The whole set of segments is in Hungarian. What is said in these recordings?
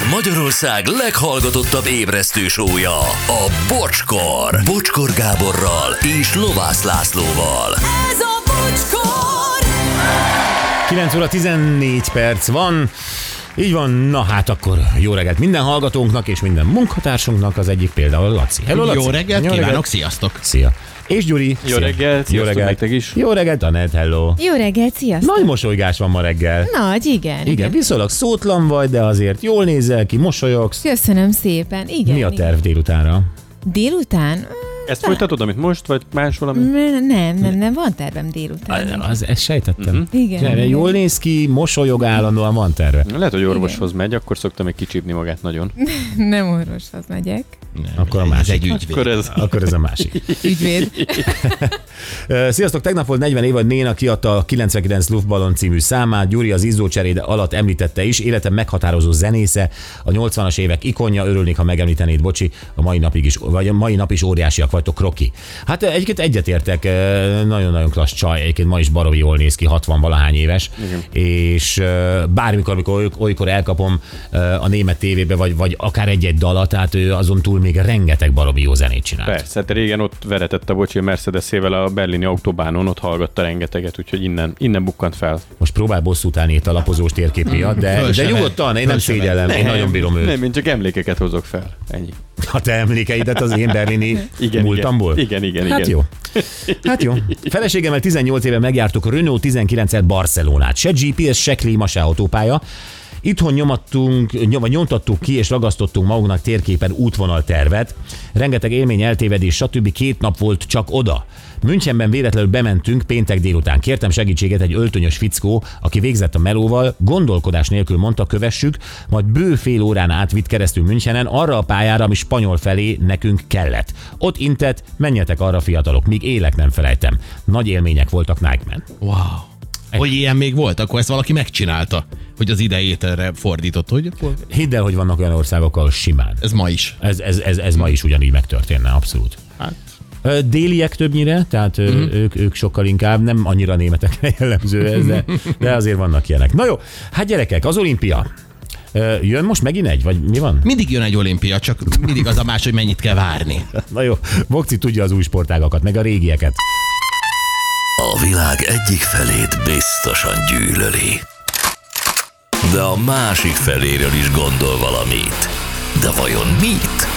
Ez Magyarország leghallgatottabb ébresztő sója, a Bocskor. Bocskor Gáborral és Lovász Lászlóval. Ez a bocskor! 9 óra 14 perc van. Így van, na hát akkor jó reggelt minden hallgatónknak és minden munkatársunknak, az egyik például Laci. Hello, Laci. Jó reggelt kívánok, sziasztok! Szia. És Gyuri. Jó Szia. reggelt, Jó reggelt. nektek is. Jó reggelt, Anett, hello. Jó reggelt, sziasztok! Nagy mosolygás van ma reggel. Nagy, igen. Igen, viszonylag szótlan vagy, de azért jól nézel ki, mosolyogsz. Köszönöm szépen. Igen. Mi a igen. terv délutánra? Délután? Ezt folytatod, amit most, vagy más valami? Nem, nem, nem, van tervem délután. Az, ezt sejtettem. Mhm. Igen, Gyere, igen. Jól néz ki, mosolyog állandóan, van terve. Lehet, hogy orvoshoz megy, akkor szoktam még kicsípni magát nagyon. Nem orvoshoz megyek. Akkor a Ez másik. egy ügyvéd. Akkor ez... Akkor ez a másik. Ügyvéd. Sziasztok, tegnap volt 40 év, hogy Néna kiadta a 99 Luftballon című számát. Gyuri az izzócseréd alatt említette is. Életem meghatározó zenésze, a 80-as évek ikonja, örülnék, ha megemlítenéd, bocsi, a mai napig is, vagy a mai nap is óriásiak vagytok, Kroki. Hát egyébként egyetértek, nagyon-nagyon klassz csaj, egyébként ma is baromi jól néz ki, 60 valahány éves, és ö, bármikor, amikor oly- olykor elkapom a német tévébe, vagy, vagy akár egy-egy dalat, tehát ő azon túl még rengeteg baromi jó zenét csinált. Persze, hát régen ott veretett a bocsi a Mercedesével a berlini autóbánon, ott hallgatta rengeteget, úgyhogy innen, innen bukkant fel. Most próbál bosszút állni itt a lapozós térkép miatt, de, de nyugodtan, én nem szégyellem, én nagyon bírom őt. Nem, én csak emlékeket hozok fel. Ennyi. A te emlékeidet az én berlini Igen, múltamból? igen. Igen, igen, Hát igen. jó. Hát jó. Feleségemmel 18 éve megjártuk a Renault 19-et Barcelonát. Se GPS, se klíma, se autópálya. Itthon nyomattunk, nyom, nyomtattuk ki és ragasztottunk magunknak térképen útvonaltervet. Rengeteg élmény, eltévedés, stb. Két nap volt csak oda. Münchenben véletlenül bementünk péntek délután. Kértem segítséget egy öltönyös fickó, aki végzett a melóval, gondolkodás nélkül mondta, kövessük, majd bő fél órán átvitt keresztül Münchenen arra a pályára, ami spanyol felé nekünk kellett. Ott intett, menjetek arra fiatalok, míg élek nem felejtem. Nagy élmények voltak Nike-ben. Wow. Hogy ilyen még volt, akkor ezt valaki megcsinálta, hogy az idejét erre fordított, hogy akkor Hidd el, hogy vannak olyan országok, ahol simán. ez ma is. Ez, ez, ez, ez ma is ugyanígy megtörténne, abszolút. Hát, Déliek többnyire, tehát Mhm. mm. ők, ők sokkal inkább, nem annyira németekre jellemző ez, de, de azért vannak ilyenek. Na jó, hát gyerekek, az olimpia. Jön most megint egy, vagy mi van? mindig jön egy olimpia, csak mindig az a más, hogy mennyit kell várni. Na jó, Bokci tudja az új sportágakat, meg a régieket. A világ egyik felét biztosan gyűlöli. De a másik feléről is gondol valamit. De vajon mit?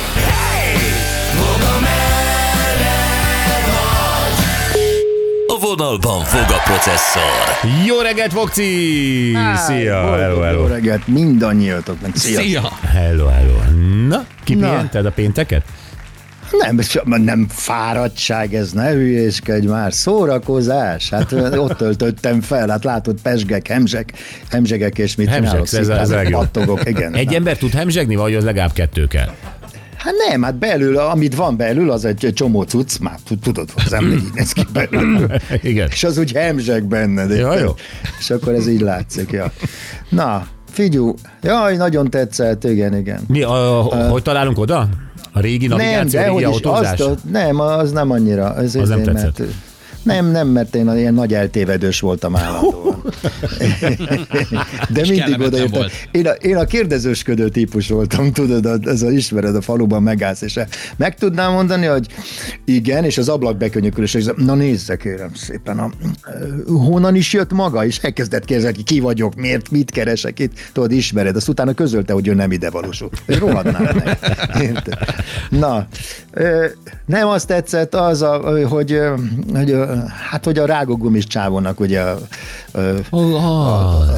A vonalban fog a processzor. Jó reggelt, Bokci! Szia, hello, Jó hello. reggelt mindannyiatoknak. Szia. Szia! Hello, hello. Na, kipihented a pénteket? Nem, nem fáradtság ez, ne hülyéskedj már, szórakozás. Hát ott töltöttem fel, hát látod, pesgek, hemzsek, hemzsegek, és mit Hemzsegsz, csinálok? ez a- ez a legjobb. pattogok, igen. Egy Na. ember tud hemzsegni, vagy az legalább kettő kell? Hát nem, hát belül, amit van belül, az egy csomó cucc, már tud- tudod, hogy az ember így néz ki belül. Igen. És az úgy hemzseg benned. Ja, jó. És akkor ez így látszik, ja. Na, figyú, jaj, nagyon tetszett, igen, igen. Mi, a, hogy találunk oda? A régi Nem, navigáció, de régi autózás? azt, nem, az nem annyira. Az, Az nem tetszett. mert, nem, nem, mert én ilyen nagy eltévedős voltam állandóan. De mindig odaértem. Én a, én a kérdezősködő típus voltam, tudod, ez a ismered, a faluban megállsz, és meg tudnám mondani, hogy igen, és az ablak bekönyökülés, és na nézze kérem szépen, a, honnan is jött maga, és elkezdett kérdezni, ki vagyok, miért, mit keresek itt, tudod, ismered, azt utána közölte, hogy ő nem ide valósul. Hogy rohadnál? Na, nem azt tetszett az, a, hogy, hogy, hát, hogy a rágógumis csávónak ugye a, ö, a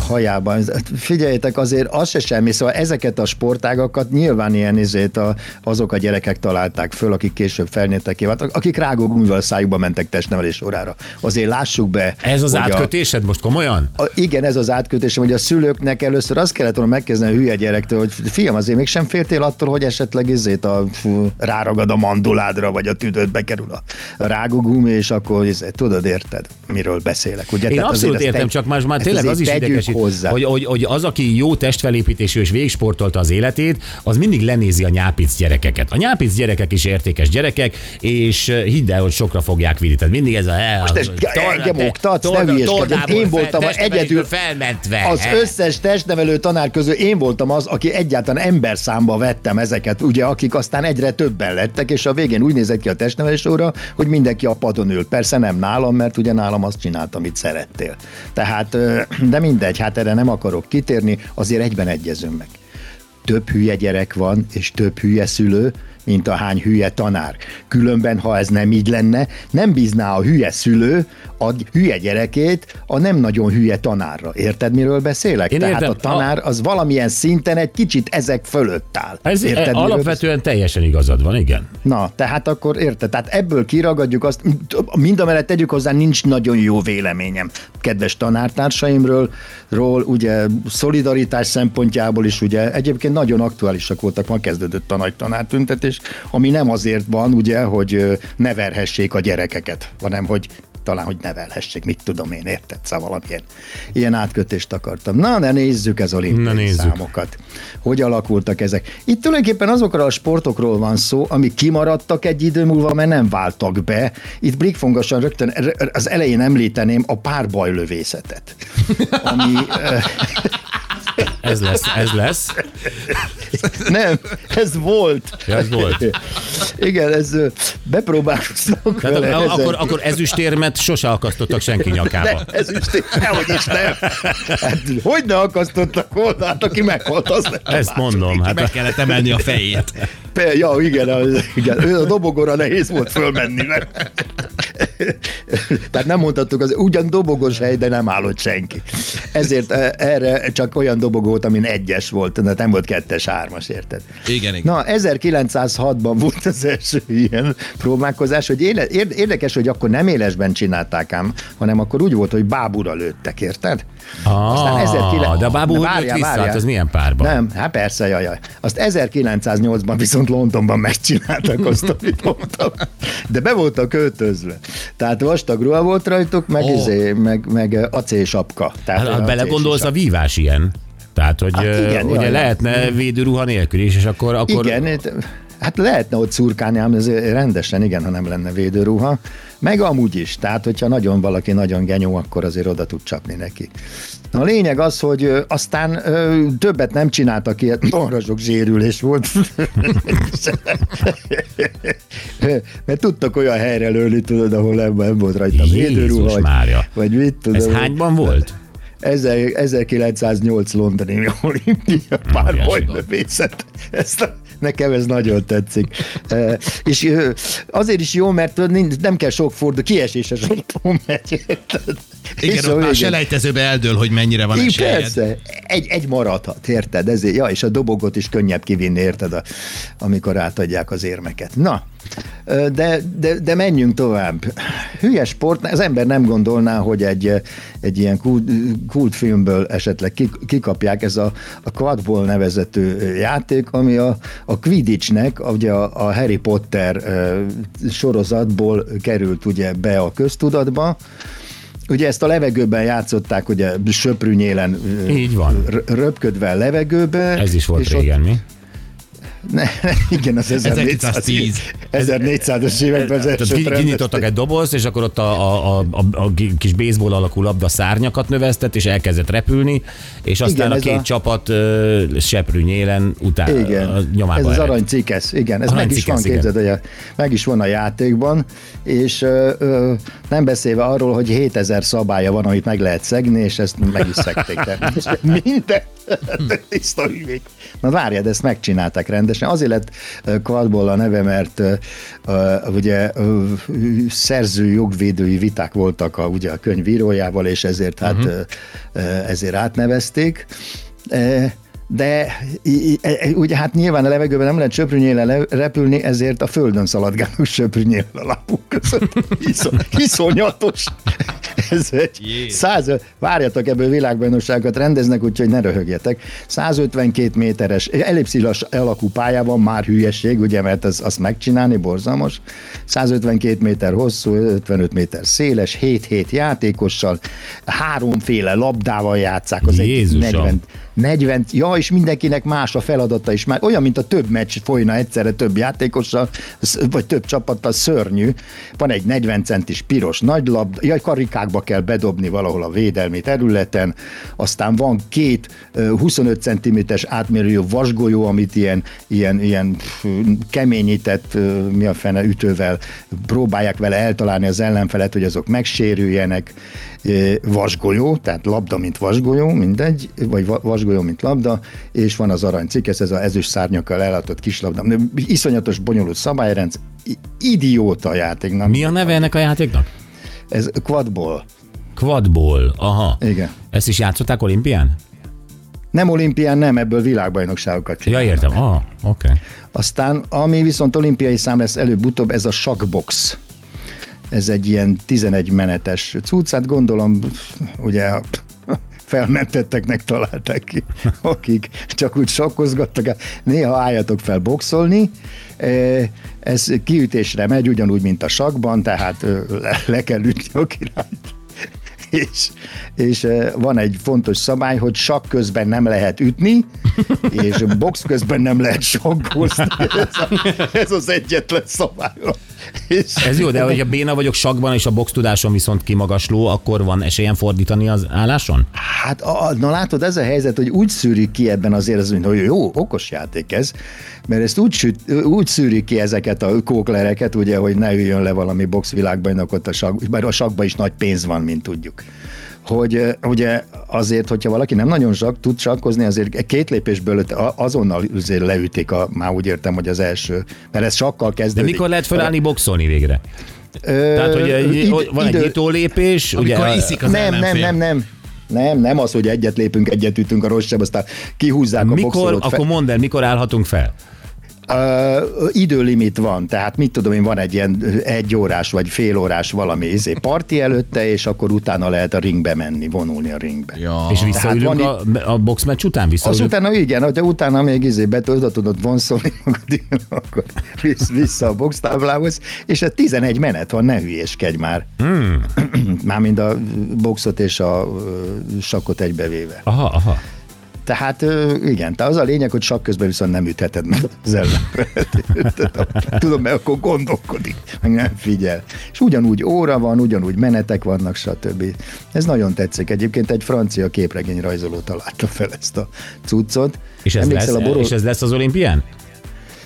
hajában. Figyeljetek, azért az se semmi, szóval ezeket a sportágakat nyilván ilyen izét a, azok a gyerekek találták föl, akik később felnőttek ki, akik rágógumival szájukba mentek testnevelés órára. Azért lássuk be. Ez az hogy a- átkötésed most komolyan? a, igen, ez az átkötés, hogy a szülőknek először azt kellett volna megkezdeni a hülye gyerektől, hogy fiam, azért mégsem féltél attól, hogy esetleg izét a, fú, ráragad a manduládra, vagy a tüdődbe kerül a rágógumi, és akkor ez, azért tudod, érted, miről beszélek. Ugye? Én Tehát abszolút értem, tegy- csak más már tényleg az is idegesít, hozzá. hogy, hogy, hogy, az, aki jó testfelépítésű és végigsportolta az életét, az mindig lenézi a nyápic gyerekeket. A nyápic gyerekek is értékes gyerekek, és eh, hidd el, hogy sokra fogják vinni. Tehát mindig ez a... Most ez engem oktatsz, ne. Én voltam a egyedül felmentve. Az összes testnevelő tanár közül én voltam az, aki egyáltalán emberszámba vettem ezeket, ugye, akik aztán egyre többen lettek, és a végén úgy nézett ki a testnevelés óra, hogy mindenki a padon ül. Persze nem nálam, mert ugye nálam azt csináltam, amit szerettél. Tehát, de mindegy, hát erre nem akarok kitérni, azért egyben egyezünk meg. Több hülye gyerek van, és több hülye szülő, mint a hány hülye tanár. Különben, ha ez nem így lenne, nem bízná a hülye szülő a hülye gyerekét a nem nagyon hülye tanárra. Érted, miről beszélek? Én Tehát értem. a tanár az valamilyen szinten egy kicsit ezek fölött áll. Ez Érted, miről alapvetően teljesen igazad van, igen. Na, tehát akkor érted, tehát ebből kiragadjuk azt, mind a mellett tegyük hozzá, nincs nagyon jó véleményem kedves tanártársaimról, ról, ugye szolidaritás szempontjából is, ugye egyébként nagyon aktuálisak voltak, ma kezdődött a nagy tanártüntetés, ami nem azért van, ugye, hogy ne verhessék a gyerekeket, hanem hogy talán, hogy nevelhessék, mit tudom én, érted? Szóval valamilyen ilyen átkötést akartam. Na, ne nézzük ez olimpiai számokat. Hogy alakultak ezek? Itt tulajdonképpen azokról a sportokról van szó, amik kimaradtak egy idő múlva, mert nem váltak be. Itt blikfongosan rögtön az elején említeném a párbajlövészetet. Ami, Ez lesz, ez lesz. nem, ez volt. Ja, ez volt. Igen, ez bepróbálkoztak Tehát vele. ak- ezen. akkor, akkor ezüstérmet sose akasztottak senki nyakába. Ne, ez is nehogy is nem. Hát, hogy ne akasztottak volna, hát aki meghalt, az nem. Ezt mondom. Hát Meg kellett emelni a fejét. Pe- Ja, igen, igen, ő a dobogóra nehéz volt fölmenni, mert... Tehát nem mondhattuk, az ugyan dobogos hely, de nem állott senki. Ezért eh, erre csak olyan dobogót, amin egyes volt, tehát nem volt kettes, hármas, érted? Igen, igen. Na, 1906-ban volt az első ilyen próbálkozás, hogy éle, ér- érdekes, hogy akkor nem élesben csinálták ám, hanem akkor úgy volt, hogy bábura lőttek, érted? Ah, 1900 de a bábú Várjál, várjál. hát az milyen párban? Nem, hát persze, jaj, jaj. Azt 1908-ban viszont Londonban megcsináltak azt, amit mondtam. De be voltak költözve. Tehát vastag ruha volt rajtuk, meg, oh. izé, meg, meg acélsapka. Tehát Hát, belegondolsz, a vívás ilyen. Tehát, hogy Hát igen, jaj, ugye jaj. lehetne védőruha nélkül is, és akkor... akkor Igen, hát lehetne ott szurkálni, ám ez rendesen, igen, ha nem lenne védőruha. Meg amúgy is, tehát hogyha nagyon valaki nagyon genyó, akkor azért oda tud csapni neki. Na, a lényeg az, hogy aztán ö, többet nem csináltak ilyet, marha sok zsérülés volt. Mert tudtak olyan helyre lőni, tudod, ahol nem, nem volt rajta védőruha. Vagy, Mária. vagy mit tudom. Ez hányban volt? Ezer- 1908 londoni olimpia párbajlövészet. Ezt a, nekem ez nagyon tetszik. E, és azért is jó, mert nem kell sok forduló, kieséses alapon megy. Igen, És ott már selejtezőbe eldől, hogy mennyire van esélyed. persze, egy, egy maradhat, érted? Ezért, ja, és a dobogot is könnyebb kivinni, érted, a, amikor átadják az érmeket. Na, de, de, de menjünk tovább. Hülye sport, az ember nem gondolná, hogy egy, egy ilyen kult, kultfilmből esetleg kik- kikapják ez a, a Quadball nevezető játék, ami a, a Quidditchnek, ugye a, a Harry Potter sorozatból került ugye be a köztudatba, Ugye ezt a levegőben játszották, ugye söprűnyélen Így van. röpködve a levegőbe. Ez is volt és ott- régen, mi? Ne, igen, az 1400 1910. 1400-as években az Tehát első trend- kinyitottak egy dobozt, és akkor ott a, a, a, a, kis baseball alakú labda szárnyakat növesztett, és elkezdett repülni, és aztán Igen, a két a- csapat ö, seprű nyélen után Igen, a nyomába ez az aranycikesz, igen, ez meg is Aranycikesz, van, képzeld, hogy meg is van a játékban, és ö, ö, nem beszélve arról, hogy 7000 szabálya van, amit meg lehet szegni, és ezt meg is természetesen. Minden. Tiszta hülyék. Na várjad, ezt megcsinálták rendesen. Azért lett ö, Quadball a neve, mert ugye szerző jogvédői viták voltak a, ugye a könyv írójával, és ezért hát Mhm. uh-huh. ezért átnevezték. E, de i- i- e- ugye hát nyilván a levegőben nem lehet söprűnyélen le- repülni, ezért a földön szaladgálunk söprűnyélen a lábuk között. Iszon, iszonyatos. ez egy száz, várjatok, ebből világbajnokságokat rendeznek, úgyhogy ne röhögjetek. 152 méteres, ellipszilas alakú pályában már hülyeség, ugye, mert az, azt megcsinálni borzalmas. 152 méter hosszú, 55 méter széles, 7-7 játékossal, háromféle labdával játszák, az egy Jézusom. 40, 40, ja, és mindenkinek más a feladata is, már olyan, mint a több meccs folyna egyszerre több játékossal, vagy több csapattal, szörnyű. Van egy 40 centis piros nagy labda, jaj, karikákba kell bedobni valahol a védelmi területen, aztán van két ö, 25 cm-es átmérőjű vasgolyó, amit ilyen, ilyen, ilyen keményített, mi a fene ütővel próbálják vele eltalálni az ellenfelet, hogy azok megsérüljenek. Vasgolyó, tehát labda, mint vasgolyó, mindegy, vagy va- vasgolyó, mint labda, és van az aranycikk, ez a ezüst szárnyakkal ellátott kislabda. Iszonyatos, bonyolult szabályrendszer, I- idióta játék. Na, Mi a neve ennek a játéknak? Ez quadball. Quadball. Aha. Igen. Ezt is játszották olimpián? Nem olimpián, nem, ebből világbajnokságokat Ja, csinálnak. értem. Ah, oké. Okay. Aztán, ami viszont olimpiai szám lesz előbb-utóbb, ez a sakbox. Ez egy ilyen 11 menetes cucc, hát gondolom, ugye felmentetteknek találták ki, akik csak úgy sakkozgattak. Néha álljatok fel boxolni, Eh, ez kiütésre megy, ugyanúgy, mint a sakban, tehát le, kell ütni a királyt és, és eh, van egy fontos szabály, hogy sakk közben nem lehet ütni, és box közben nem lehet sakkozni. Ez, ez az egyetlen szabály. Ez jó, de hogyha béna vagyok sakban, és a box tudásom viszont kimagasló, akkor van esélyem fordítani az álláson? Hát, a, na látod, ez a helyzet, hogy úgy szűrik ki ebben az, hogy jó, okos játék ez, mert ezt úgy, süt, úgy szűrik ki ezeket a kóklereket, ugye, hogy ne üljön le valami box világbajnokot a sak, bár a sakban is nagy pénz van, mint tudjuk. Hogy ugye azért, hogyha valaki nem nagyon sak, tud sakkozni, azért két lépésből a- azonnal azért leütik, a, már úgy értem, hogy az első, mert ez sakkal De kezdődik. mikor lehet felállni boxolni végre? Ö, Tehát, hogy egy- id- van egy idő- nyitó lépés, ugye, iszik az nem, nem, nem, nem. Nem, nem az, hogy egyet lépünk, egyet ütünk a rossz seb, aztán kihúzzák a mikor, boxolót. fe- akkor mondd el, mikor állhatunk fel? Ö, időlimit van, tehát mit tudom én, van egy ilyen egy órás vagy fél órás valami izé, parti előtte, és akkor utána lehet a ringbe menni, vonulni a ringbe. Ja. És visszaülünk van a, a boxmeccs után? Az Visszaülünk? utána igen, de utána még izé be oda tudod vonszolni magad, akkor vissz, vissza a boxtáblához, és a 11 menet van, ne hülyéskedj már. Hmm. Mármint a boxot és a sakot egybevéve. Aha, aha. Tehát igen, tehát az a lényeg, hogy sakk közben viszont nem ütheted meg az ellenfelet. Tudom, mert akkor gondolkodik, meg nem figyel. És ugyanúgy óra van, ugyanúgy menetek vannak, stb. Ez nagyon tetszik. Egyébként egy francia képregény rajzoló találta fel ezt a cuccot. És ez, lesz, a boros... és ez lesz az olimpián?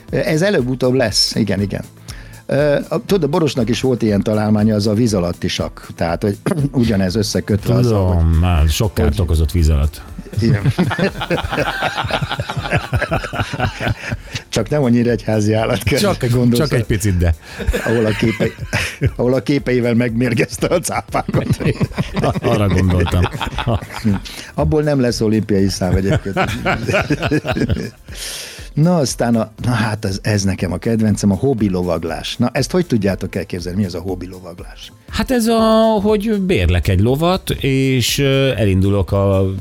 Ez előbb-utóbb lesz, igen, igen. Tudod, a Borosnak is volt ilyen találmánya, az a víz alatti sakk. Tehát, hogy ugyanez összekötve azzal, hogy Tudom, már sok kárt okozott víz alatt. Igen. Csak nem a nyíregyházi állat kell. Csak, gondolsz, csak egy picit, de. ahol a, képei, ahol a képeivel megmérgezte a cápákat. Arra gondoltam. Abból nem lesz olimpiai szám egyébként. Na aztán, a, na hát ez, ez nekem a kedvencem, a hobby lovaglás. Na ezt hogy tudjátok elképzelni? Mi az a hobby lovaglás? Hát ez a, hogy bérlek egy lovat, és elindulok a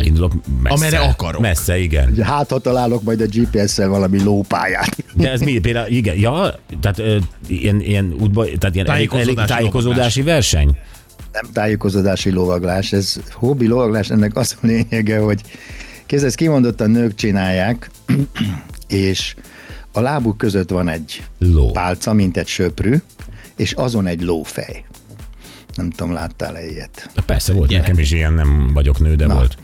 elindulok messze. Amerre akarok. Messze, igen. Hát, ha találok majd a GPS-szel valami lópályát. De ez mi? Például, igen, ja, tehát ö, ilyen, ilyen útba, tehát ilyen elég, elég Tájékozódási tájékozódási verseny? nem tájékozódási lovaglás, ez hobbi lovaglás, ennek az a lényege, hogy kézzel ezt kimondottan nők csinálják, és a lábuk között van egy Ló. pálca, mint egy söprű, és azon egy lófej. Nem tudom, láttál-e ilyet? Persze volt Gyere. nekem is ilyen, nem vagyok nő, de Na. volt.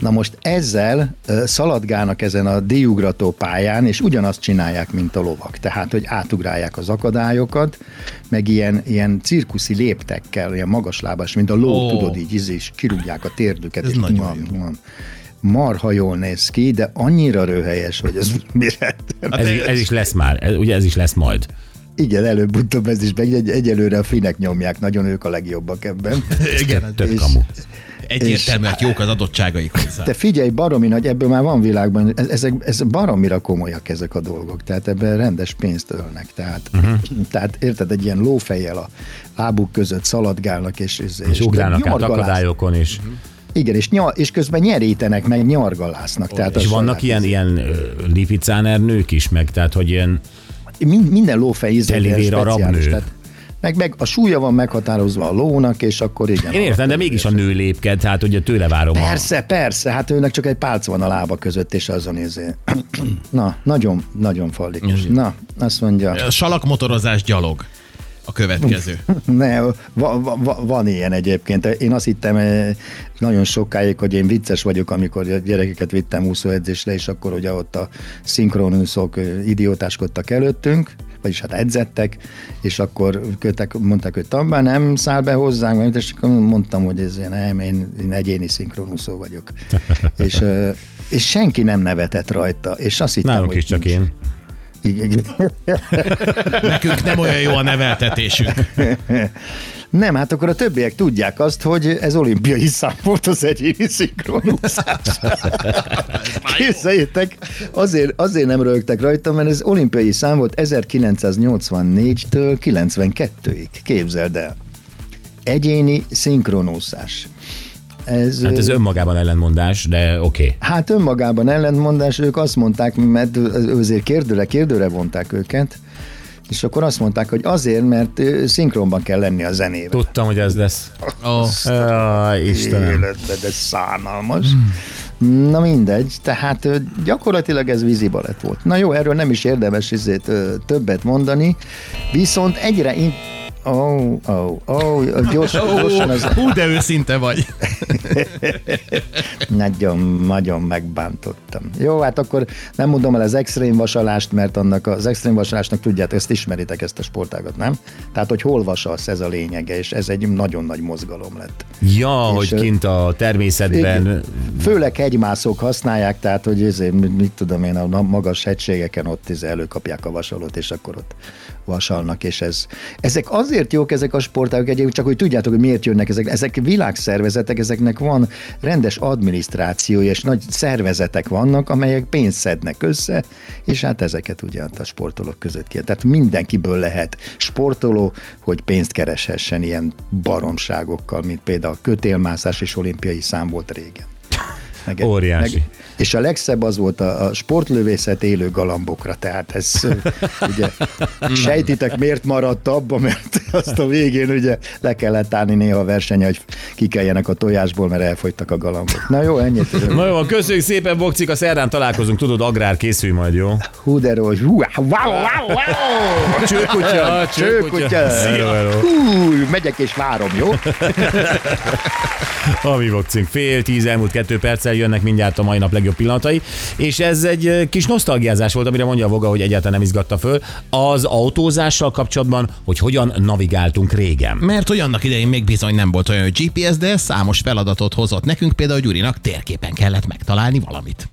Na most ezzel szaladgálnak ezen a díjugrató pályán, és ugyanazt csinálják, mint a lovak. Tehát, hogy átugrálják az akadályokat, meg ilyen, ilyen cirkuszi léptekkel, ilyen magaslábas, mint a ló, oh. tudod így, íz, és kirúgják a térdüket. Ez és nagyon van, van. Marha jól néz ki, de annyira röhelyes, hogy ez mire. Ez, ez is lesz már, ez, ugye ez is lesz majd. Igen, előbb-utóbb ez is meg egy, egyelőre a finek nyomják, nagyon ők a legjobbak ebben. Igen, És- kamu. Egyértelműen jók az adottságaik hozzá. Te figyelj, baromi nagy, ebből már van világban, ez- ezek, ez baromira komolyak ezek a dolgok, tehát ebben rendes pénzt ölnek. Tehát, uh-huh. tehát érted, egy ilyen lófejjel a lábuk között szaladgálnak, és, és, És ugrálnak át akadályokon is. Igen, és, nyar, és közben nyerítenek, meg nyargalásznak. Tehát És vannak ilyen, ilyen lipicáner nők is, meg tehát, hogy ilyen Mind, minden lófej íze Telivér a speciális, tehát meg, meg a súlya van meghatározva a lónak, és akkor igen. Én értem, de mégis a nő lépked, tehát ugye tőle várom a... Persze, persze, hát őnek csak egy pálc van a lába között, és azon izé. Na, nagyon, nagyon fallikus. Na, azt mondja, A salakmotorozás gyalog a következő. ne, va, va, va, van ilyen egyébként. Én azt hittem eh, nagyon sokáig, hogy én vicces vagyok, amikor a gyerekeket vittem úszóedzésre, és akkor ugye ott a szinkronúszók eh, idiótáskodtak előttünk, vagyis hát edzettek, és akkor kötek, mondták, hogy tambá nem száll be hozzánk, és akkor mondtam, hogy ez nem, én, én egyéni szinkronúszó vagyok. és, és senki nem nevetett rajta, és azt hittem, Nálunk hogy is csak nincs. én. Igen. Nekünk nem olyan jó a neveltetésünk. Nem, hát akkor a többiek tudják azt, hogy ez olimpiai szám volt az egyéni szinkronúszás. Képzeljétek, azért, azért nem rögtek rajta, mert ez olimpiai szám volt 1984-től 92-ig. Képzeld el. Egyéni szinkronúszás. Ez, Hát ez önmagában ellentmondás, de oké. Okay. Hát önmagában ellentmondás, ők azt mondták, mert azért kérdőre, kérdőre vonták őket, és akkor azt mondták, hogy azért, mert szinkronban kell lenni a zenével. Tudtam, hogy ez lesz. Oh. Ah, Istenem. Életbe, de szánalmas. Na mindegy, tehát gyakorlatilag ez vízibalett volt. Na jó, erről nem is érdemes izét, többet mondani, viszont egyre in... Ó, oh, ó, oh, ó, oh, gyors, gyorsan az... Hú, de őszinte vagy. Nagyon, nagyon megbántottam. Jó, hát akkor nem mondom el az extrém vasalást, mert annak az extrém vasalásnak tudjátok, ezt ismeritek ezt a sportágat, nem? Tehát, hogy hol vasalsz, ez a lényege, és ez egy nagyon nagy mozgalom lett. Ja, És, hogy kint a természetben... Igen. Főleg hegymászók használják, tehát hogy ezért, mit tudom én, a magas hegységeken ott előkapják a vasalót, és akkor ott vasalnak, és ez, ezek azért jók ezek a sportágok egyébként, csak hogy tudjátok, hogy miért jönnek ezek. Ezek világszervezetek, ezeknek van rendes adminisztrációja, és nagy szervezetek vannak, amelyek pénzt szednek össze, és hát ezeket ugye a sportolók között ki. Tehát mindenkiből lehet sportoló, hogy pénzt kereshessen ilyen baromságokkal, mint például a kötélmászás és olimpiai szám volt régen. Meg, Óriási. és a legszebb az volt a, a sportlövészet élő galambokra, tehát ez ugye sejtitek miért maradt abba, mert azt a végén ugye le kellett állni néha a versenye, hogy kikeljenek a tojásból, mert elfogytak a galambok. Na jó, ennyit. Na jó, köszönjük szépen, Bokcik, a szerdán találkozunk, tudod, agrár készül majd, jó? Hú, de rossz. Hú, wow, wow, wow. Csőkutya, csőkutya. Hú, megyek és várom, jó? A mi Bokcink fél tíz elmúlt kettő perccel jönnek mindjárt a mai nap legjobb pillanatai, és ez egy ö, kis nosztalgiázás volt, amire mondja a Voga, hogy egyáltalán nem izgatta föl, az autózással kapcsolatban, hogy hogyan navigáltunk régen. Mert hogy annak idején még bizony nem volt olyan, hogy GPS, de számos feladatot hozott nekünk, például Gyurinak térképen kellett megtalálni valamit.